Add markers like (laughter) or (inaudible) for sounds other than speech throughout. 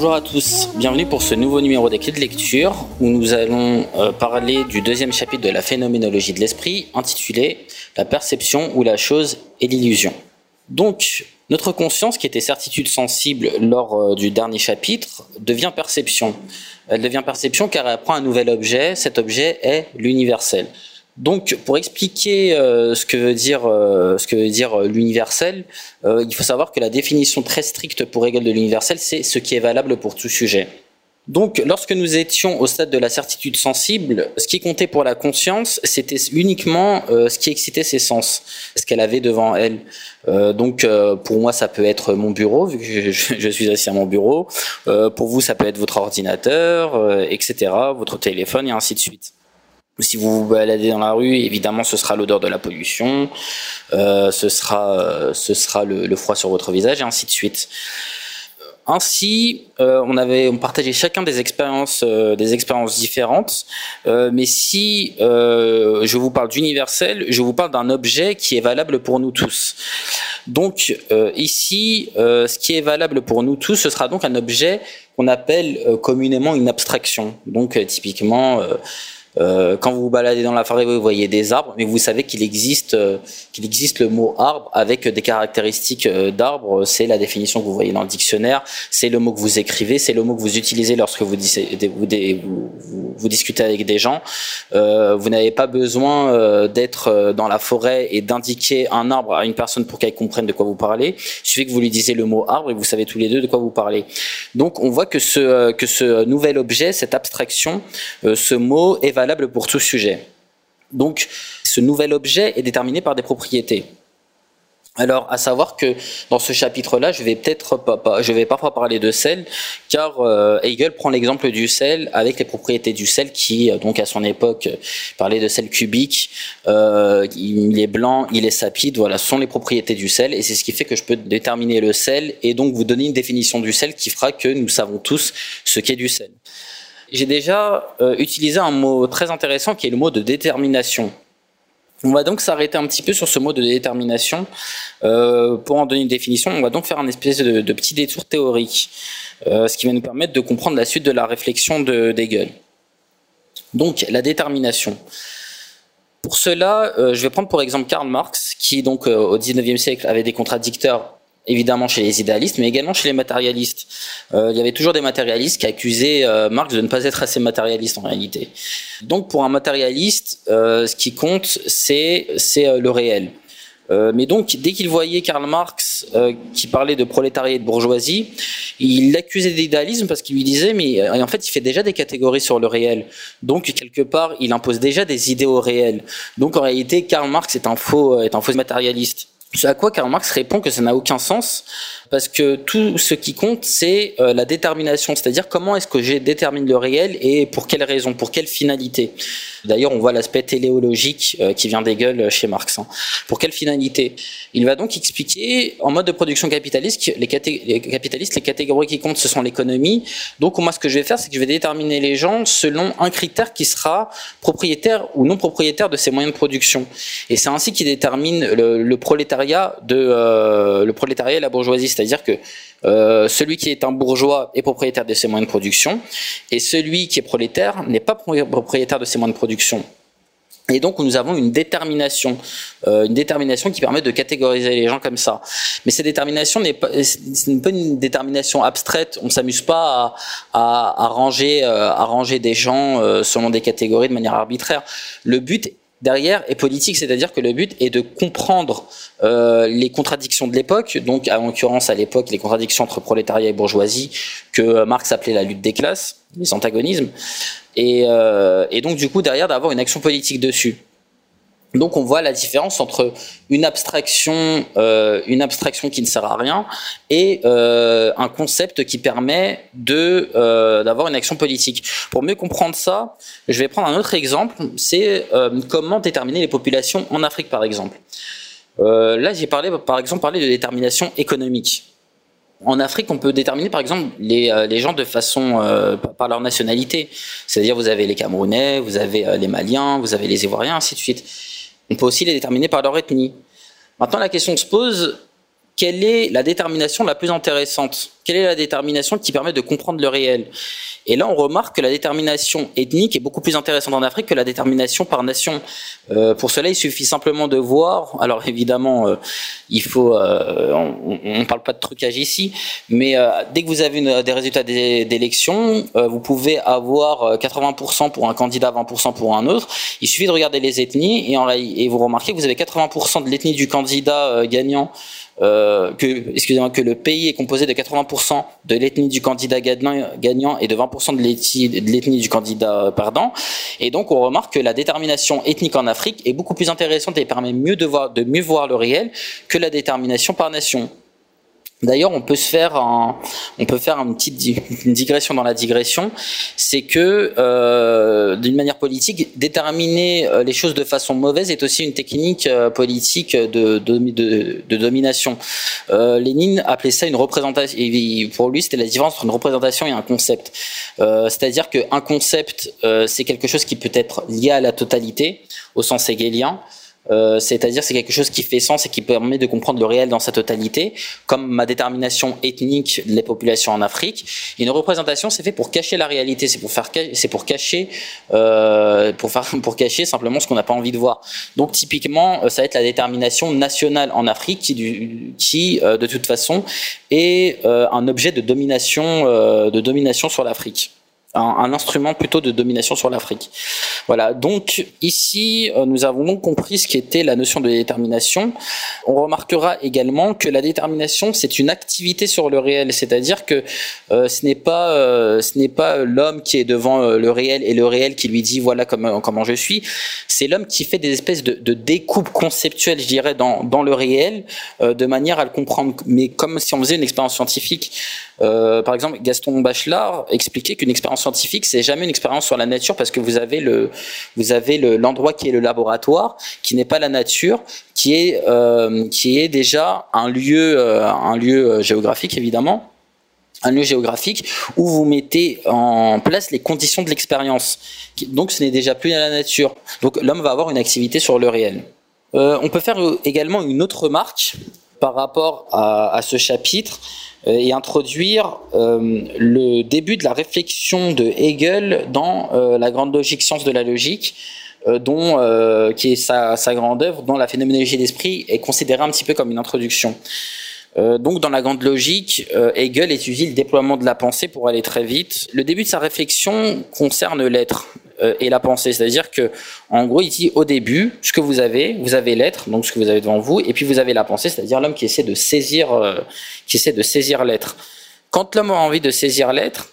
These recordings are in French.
Bonjour à tous, bienvenue pour ce nouveau numéro des clés de lecture où nous allons euh, parler du deuxième chapitre de la phénoménologie de l'esprit intitulé La perception ou la chose et l'illusion. Donc, notre conscience, qui était certitude sensible lors euh, du dernier chapitre, devient perception. Elle devient perception car elle prend un nouvel objet, cet objet est l'universel. Donc, pour expliquer euh, ce que veut dire euh, euh, l'universel, il faut savoir que la définition très stricte pour Hegel de l'universel, c'est ce qui est valable pour tout sujet. Donc, lorsque nous étions au stade de la certitude sensible, ce qui comptait pour la conscience, c'était uniquement ce qui excitait ses sens, ce qu'elle avait devant elle. donc, pour moi, ça peut être mon bureau, vu que je suis assis à mon bureau. pour vous, ça peut être votre ordinateur, etc., votre téléphone, et ainsi de suite. Si vous vous baladez dans la rue, évidemment, ce sera l'odeur de la pollution, euh, ce sera, euh, ce sera le, froid sur votre visage, et ainsi de suite. Ainsi, euh, on avait, on partageait chacun des expériences, des expériences différentes. mais si je vous parle d'universel, je vous parle d'un objet qui est valable pour nous tous. Donc ici, ce qui est valable pour nous tous, ce sera donc un objet qu'on appelle communément une abstraction. Donc typiquement euh, quand vous vous baladez dans la forêt, vous voyez des arbres, mais vous savez qu'il existe, euh, qu'il existe le mot arbre avec des caractéristiques euh, d'arbre. C'est la définition que vous voyez dans le dictionnaire. C'est le mot que vous écrivez, c'est le mot que vous utilisez lorsque vous, discutez avec des gens. vous n'avez pas besoin d'être dans la forêt et d'indiquer un arbre à une personne pour qu'elle comprenne de quoi vous parlez. Il suffit que vous lui disiez le mot arbre et vous savez tous les deux de quoi vous parlez. Donc, on voit que ce, que ce nouvel objet, cette abstraction, ce mot est valable pour tout sujet. Donc, ce nouvel objet est déterminé par des propriétés. Alors, à savoir que dans ce chapitre-là, je vais peut-être pas, je vais parfois parler de sel, car euh, Hegel prend l'exemple du sel avec les propriétés du sel qui, euh, donc à son époque, parlait de sel cubique. Euh, il est blanc, il est sapide. Voilà, ce sont les propriétés du sel, et c'est ce qui fait que je peux déterminer le sel et donc vous donner une définition du sel qui fera que nous savons tous ce qu'est du sel j'ai déjà euh, utilisé un mot très intéressant qui est le mot de détermination. On va donc s'arrêter un petit peu sur ce mot de détermination. Euh, pour en donner une définition, on va donc faire un espèce de, petit détour théorique, euh, ce qui va nous permettre de comprendre la suite de la réflexion de d'Hegel. Donc, la détermination. Pour cela, je vais prendre pour exemple Karl Marx, qui donc au 19e siècle avait des contradicteurs évidemment chez les idéalistes, mais également chez les matérialistes. Euh, il y avait toujours des matérialistes qui accusaient euh, Marx de ne pas être assez matérialiste en réalité. Donc pour un matérialiste, euh, ce qui compte, c'est le réel. mais donc, dès qu'il voyait Karl Marx qui parlait de prolétariat et de bourgeoisie, il l'accusait d'idéalisme parce qu'il lui disait, mais en fait, il fait déjà des catégories sur le réel. Donc, quelque part, il impose déjà des idées au réel. Donc, en réalité, Karl Marx est un faux matérialiste. À quoi Karl Marx répond que ça n'a aucun sens parce que tout ce qui compte, c'est euh, la détermination, c'est-à-dire comment est-ce que je détermine le réel et pour quelle raison, pour quelle finalité. D'ailleurs, on voit l'aspect téléologique euh, qui vient d'Hegel chez Marx. Hein. Pour quelle finalité Il va donc expliquer, en mode de production capitaliste, les, capitalistes, les catégories qui comptent, ce sont l'économie. Donc, moi, ce que je vais faire, c'est que je vais déterminer les gens selon un critère qui sera propriétaire ou non propriétaire de ces moyens de production. Et c'est ainsi qu'il détermine le, prolétariat de euh, le prolétariat et la bourgeoisie c'est-à-dire que euh, celui qui est un bourgeois est propriétaire de ses moyens de production, et celui qui est prolétaire n'est pas propriétaire de ses moyens de production. Et donc nous avons une détermination, euh, une détermination qui permet de catégoriser les gens comme ça. Mais cette détermination n'est pas, une détermination abstraite. On s'amuse pas à, ranger, à ranger des gens selon des catégories de manière arbitraire. Le but derrière est politique, c'est-à-dire que le but est de comprendre euh, les contradictions de l'époque, donc en l'occurrence à l'époque les contradictions entre prolétariat et bourgeoisie, que Marx appelait la lutte des classes, les antagonismes, et, euh, et donc du coup derrière d'avoir une action politique dessus. Donc on voit la différence entre une abstraction, euh, une abstraction qui ne sert à rien, et euh, un concept qui permet de euh, d'avoir une action politique. Pour mieux comprendre ça, je vais prendre un autre exemple. C'est euh, comment déterminer les populations en Afrique, par exemple. Euh, là, j'ai parlé, par exemple, parlé de détermination économique. En Afrique, on peut déterminer par exemple les, euh, les gens de façon par leur nationalité. C'est-à-dire vous avez les Camerounais, vous avez les Maliens, vous avez les Ivoiriens, ainsi de suite. On peut aussi les déterminer par leur ethnie. Maintenant, la question se pose quelle est la détermination la plus intéressante? Quelle est la détermination qui permet de comprendre le réel? Et là, on remarque que la détermination ethnique est beaucoup plus intéressante en Afrique que la détermination par nation. Euh, pour cela, il suffit simplement de voir. Alors évidemment, euh, il faut. Euh, on ne parle pas de trucage ici, mais dès que vous avez des résultats d'élections, vous pouvez avoir 80% pour un candidat, 20% pour un autre. Il suffit de regarder les ethnies et, vous remarquez que vous avez 80% de l'ethnie du candidat gagnant excusez-moi, que le pays est composé de 80% de l'ethnie du candidat gagnant et de 20% de l'ethnie du candidat perdant. Et donc, on remarque que la détermination ethnique en Afrique est beaucoup plus intéressante et permet mieux de, voir, de mieux voir le réel que la détermination par nation. D'ailleurs, on peut se faire un, on peut faire une petite digression dans la digression, c'est que euh, d'une manière politique, déterminer euh, les choses de façon mauvaise est aussi une technique euh, politique de, domination. Euh, Lénine appelait ça une représentation. Et pour lui, c'était la différence entre une représentation et un concept. C'est-à-dire qu'un concept, c'est quelque chose qui peut être lié à la totalité au sens hegelien. Euh, c'est-à-dire c'est quelque chose qui fait sens et qui permet de comprendre le réel dans sa totalité, comme ma détermination ethnique des populations en Afrique. une représentation, c'est fait pour cacher la réalité, c'est pour faire, c'est pour cacher, euh, pour faire, (laughs) pour cacher simplement ce qu'on n'a pas envie de voir. Donc typiquement, euh, ça va être la détermination nationale en Afrique qui, de toute façon est un objet de domination, de domination sur l'Afrique un, instrument plutôt de domination sur l'Afrique. Voilà. Donc ici, euh, nous avons donc compris ce qu'était la notion de détermination. On remarquera également que la détermination, c'est une activité sur le réel, c'est-à-dire que euh, ce n'est pas euh, ce n'est pas l'homme qui est devant le réel et le réel qui lui dit voilà comment comment je suis. C'est l'homme qui fait des espèces de, de découpes conceptuelles, je dirais, dans dans le réel, de manière à le comprendre, mais comme si on faisait une expérience scientifique. Par exemple, Gaston Bachelard expliquait qu'une expérience scientifique, c'est jamais une expérience sur la nature parce que vous avez le, vous avez l'endroit qui est le laboratoire, qui n'est pas la nature, qui est, euh, qui est déjà un lieu, euh, un lieu géographique évidemment un lieu géographique où vous mettez en place les conditions de l'expérience. Donc ce n'est déjà plus la nature. Donc l'homme va avoir une activité sur le réel. on peut faire également une autre remarque par rapport à ce chapitre. Euh, et introduire euh, le début de la réflexion de Hegel dans euh, la grande logique science de la logique, dont, qui est sa, sa, grande œuvre, dont la phénoménologie d'esprit est considérée un petit peu comme une introduction. Donc dans la grande logique, Hegel étudie le déploiement de la pensée pour aller très vite. Le début de sa réflexion concerne l'être. Euh, et la pensée. C'est-à-dire que, en gros, il dit au début, ce que vous avez, vous avez l'être, donc ce que vous avez devant vous, et puis vous avez la pensée, c'est-à-dire l'homme qui essaie de saisir, euh, qui essaie de saisir l'être. Quand l'homme a envie de saisir l'être,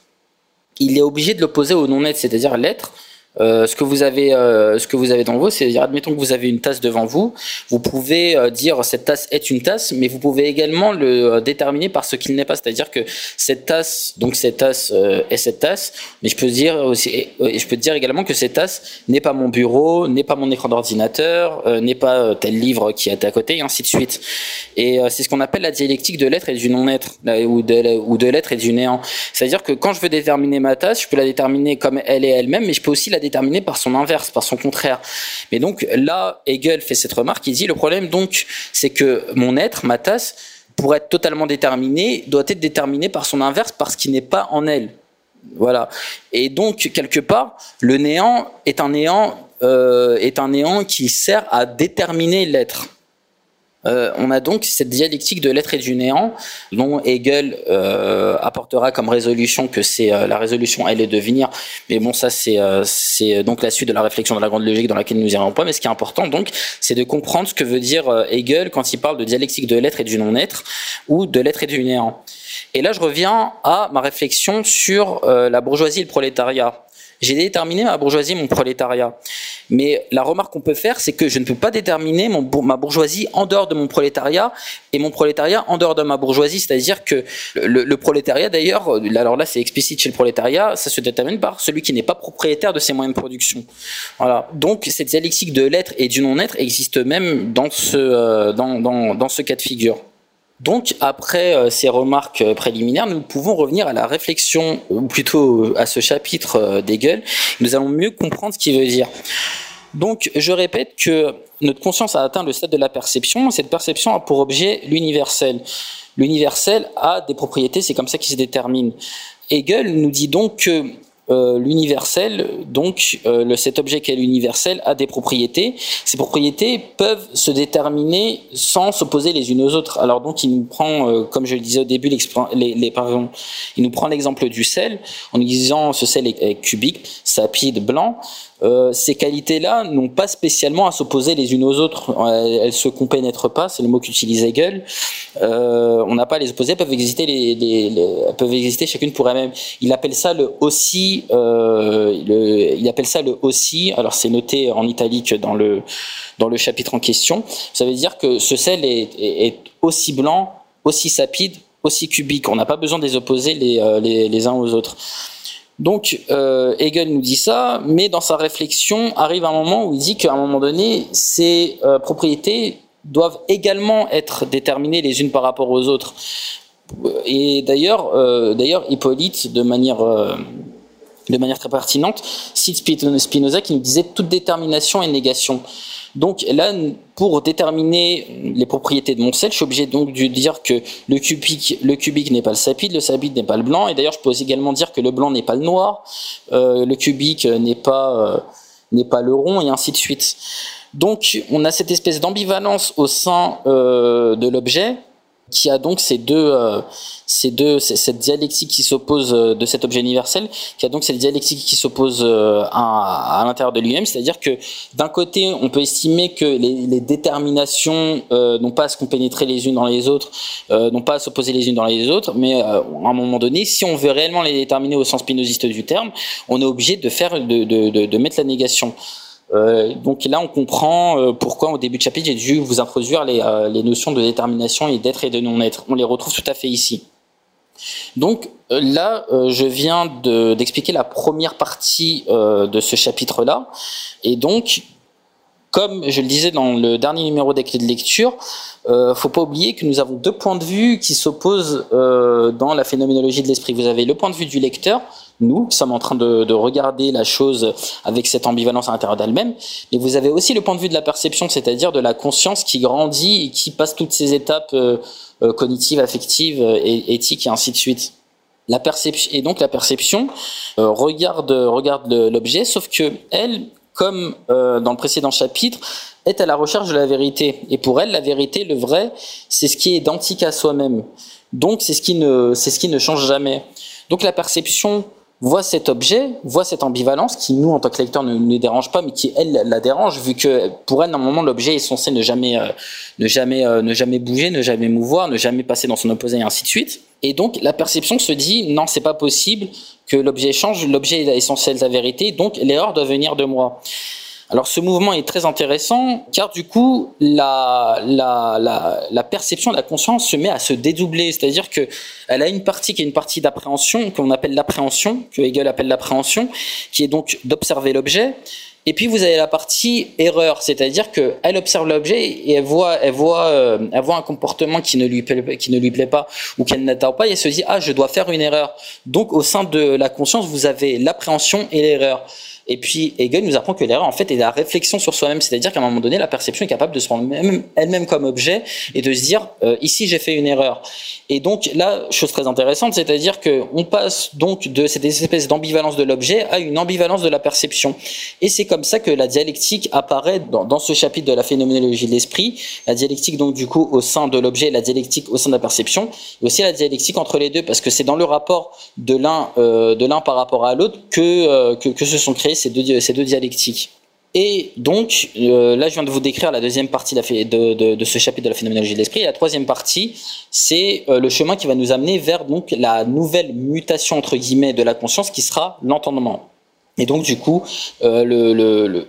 il est obligé de l'opposer au non-être, c'est-à-dire l'être euh, ce que vous avez, euh, ce que vous avez dans vous, c'est admettons que vous avez une tasse devant vous, vous pouvez euh, dire cette tasse est une tasse, mais vous pouvez également le déterminer par ce qu'il n'est pas, c'est-à-dire que cette tasse, donc cette tasse est cette tasse, mais je peux dire aussi, et je peux dire également que cette tasse n'est pas mon bureau, n'est pas mon écran d'ordinateur, n'est pas tel livre qui est à côté, et ainsi de suite. Et c'est ce qu'on appelle la dialectique de l'être et du non-être, ou de, ou de l'être et du néant. C'est-à-dire que quand je veux déterminer ma tasse, je peux la déterminer comme elle est elle-même, mais je peux aussi la déterminé par son inverse, par son contraire. Mais donc là, Hegel fait cette remarque, il dit le problème donc, c'est que mon être, ma tasse, pour être totalement déterminé, doit être déterminé par son inverse, parce qu'il n'est pas en elle. Voilà. Et donc quelque part, le néant est un néant, euh, est un néant qui sert à déterminer l'être. Euh, on a donc cette dialectique de l'être et du néant dont Hegel euh, apportera comme résolution que c'est euh, la résolution elle est de venir. Mais bon, ça c'est c'est donc la suite de la réflexion de la grande logique dans laquelle nous irons pas. Mais ce qui est important donc, c'est de comprendre ce que veut dire Hegel quand il parle de dialectique de l'être et du non-être ou de l'être et du néant. Et là, je reviens à ma réflexion sur la bourgeoisie et le prolétariat j'ai déterminé ma bourgeoisie, mon prolétariat. Mais la remarque qu'on peut faire, c'est que je ne peux pas déterminer ma bourgeoisie en dehors de mon prolétariat et mon prolétariat en dehors de ma bourgeoisie. C'est-à-dire que le, le prolétariat, d'ailleurs, alors là c'est explicite chez le prolétariat, ça se détermine par celui qui n'est pas propriétaire de ses moyens de production. Voilà. Donc cette dialectique de l'être et du non-être existe même dans ce, euh, dans, dans, dans ce cas de figure. Donc, après euh, ces remarques euh, préliminaires, nous pouvons revenir à la réflexion, ou plutôt euh, à ce chapitre d'Hegel. Nous allons mieux comprendre ce qu'il veut dire. Donc, je répète que notre conscience a atteint le stade de la perception. Cette perception a pour objet l'universel. L'universel a des propriétés, c'est comme ça qu'il se détermine. Hegel nous dit donc que euh, l'universel, donc euh, le, cet objet qui est l'universel, a des propriétés. Ces propriétés peuvent se déterminer sans s'opposer les unes aux autres. Alors donc il nous prend, euh, comme je le disais au début, les, les, il nous prend l'exemple du sel en nous disant ce sel est, est cubique, sapide, blanc. Euh, ces qualités-là n'ont pas spécialement à s'opposer les unes aux autres. Elles, elles se compénètrent pas, c'est le mot qu'utilise Hegel. Euh, on n'a pas à les opposer, elles peuvent exister, peuvent exister chacune pour elle-même. Il appelle ça le aussi. Euh, il appelle ça le aussi. Alors c'est noté en italique dans le dans le chapitre en question. Ça veut dire que ce sel est, aussi blanc, aussi sapide, aussi cubique. On n'a pas besoin de les opposer les, les uns aux autres. Donc euh, Hegel nous dit ça, mais dans sa réflexion arrive un moment où il dit qu'à un moment donné, ces euh, propriétés doivent également être déterminées les unes par rapport aux autres. Et d'ailleurs, euh, d'ailleurs Hippolyte, de manière de manière très pertinente, cite Spinoza qui nous disait toute détermination est négation. Donc là, pour déterminer les propriétés de mon sel, je suis obligé donc de dire que le cubique, le cubique n'est pas le sapide, le sapide n'est pas le blanc, et d'ailleurs je peux également dire que le blanc n'est pas le noir, euh, le cubique n'est pas euh, n'est pas le rond, et ainsi de suite. Donc on a cette espèce d'ambivalence au sein euh, de l'objet qui a donc ces deux, euh, ces deux, cette dialectique qui s'oppose euh, de cet objet universel, qui a donc cette dialectique qui s'oppose euh, à, à l'intérieur de lui-même, c'est-à-dire que d'un côté, on peut estimer que les, les déterminations euh, n'ont pas à se compénétrer les unes dans les autres, euh, n'ont pas à s'opposer les unes dans les autres, mais euh, à un moment donné, si on veut réellement les déterminer au sens spinoziste du terme, on est obligé de faire, de, de, de, de mettre la négation. Euh, donc là, on comprend euh, pourquoi au début de chapitre, j'ai dû vous introduire les, euh, les notions de détermination et d'être et de non-être. On les retrouve tout à fait ici. Donc là, je viens d'expliquer de, la première partie de ce chapitre-là. Et donc, comme je le disais dans le dernier numéro des de lecture, euh, faut pas oublier que nous avons deux points de vue qui s'opposent dans la phénoménologie de l'esprit. Vous avez le point de vue du lecteur, nous, sommes en train de, de regarder la chose avec cette ambivalence à l'intérieur d'elle-même, mais vous avez aussi le point de vue de la perception, c'est-à-dire de la conscience qui grandit et qui passe toutes ces étapes euh, euh cognitives, affectives, et éthiques et ainsi de suite. La perception et donc la perception euh, regarde regarde l'objet, sauf que elle comme euh, dans le précédent chapitre, est à la recherche de la vérité. Et pour elle, la vérité, le vrai, c'est ce qui est identique à soi-même. Donc, c'est ce qui ne, c'est ce qui ne change jamais. Donc, la perception voit cet objet, voit cette ambivalence qui, nous, en tant que lecteurs, ne nous dérange pas, mais qui, elle, la dérange, vu que pour elle, normalement, l'objet est censé ne jamais, euh, ne, jamais, euh, ne jamais bouger, ne jamais mouvoir, ne jamais passer dans son opposé, et ainsi de suite. Et donc, la perception se dit, non, c'est pas possible que l'objet change, l'objet est essentiel de la vérité, donc l'erreur doit venir de moi. Alors ce mouvement est très intéressant car du coup la, la, la, la perception de la conscience se met à se dédoubler, c'est-à-dire que elle a une partie qui est une partie d'appréhension qu'on appelle l'appréhension, que Hegel appelle l'appréhension, qui est donc d'observer l'objet. Et puis vous avez la partie erreur, c'est-à-dire que elle observe l'objet et elle voit, elle voit, euh, elle voit un comportement qui ne lui plaît, qui ne lui plaît pas ou qu'elle n'attend pas et elle se dit ah je dois faire une erreur. Donc au sein de la conscience vous avez l'appréhension et l'erreur. Et puis Hegel nous apprend que l'erreur en fait est la réflexion sur soi-même, c'est-à-dire qu'à un moment donné la perception est capable de se prendre elle-même comme objet et de se dire euh, ici j'ai fait une erreur. Et donc là chose très intéressante, c'est-à-dire que on passe donc de cette espèce d'ambivalence de l'objet à une ambivalence de la perception. Et c'est comme ça que la dialectique apparaît dans, ce chapitre de la phénoménologie de l'esprit, la dialectique donc du coup au sein de l'objet, la dialectique au sein de la perception, et aussi la dialectique entre les deux parce que c'est dans le rapport de l'un euh, par rapport à l'autre que, euh, se sont créés ces deux, dialectiques. Et donc, euh, là, je viens de vous décrire la deuxième partie de, ce chapitre de la phénoménologie de l'esprit. La troisième partie, c'est euh, le chemin qui va nous amener vers donc la nouvelle mutation entre guillemets de la conscience, qui sera l'entendement. Et donc du coup, euh,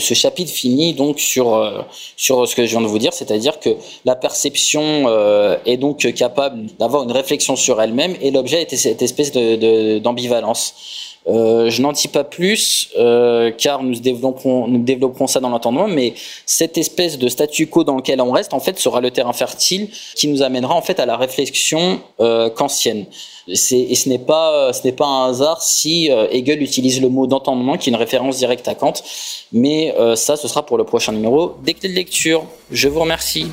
ce chapitre finit donc sur sur ce que je viens de vous dire, c'est-à-dire que la perception est donc capable d'avoir une réflexion sur elle-même et l'objet est cette espèce d'ambivalence. Euh, je n'en dis pas plus euh, car nous développerons, ça dans l'entendement, mais cette espèce de statu quo dans lequel on reste en fait sera le terrain fertile qui nous amènera en fait à la réflexion euh, kantienne. Et ce n'est pas un hasard si euh, Hegel utilise le mot d'entendement qui est une référence directe à Kant, mais ça ce sera pour le prochain numéro des clés de lecture. Je vous remercie.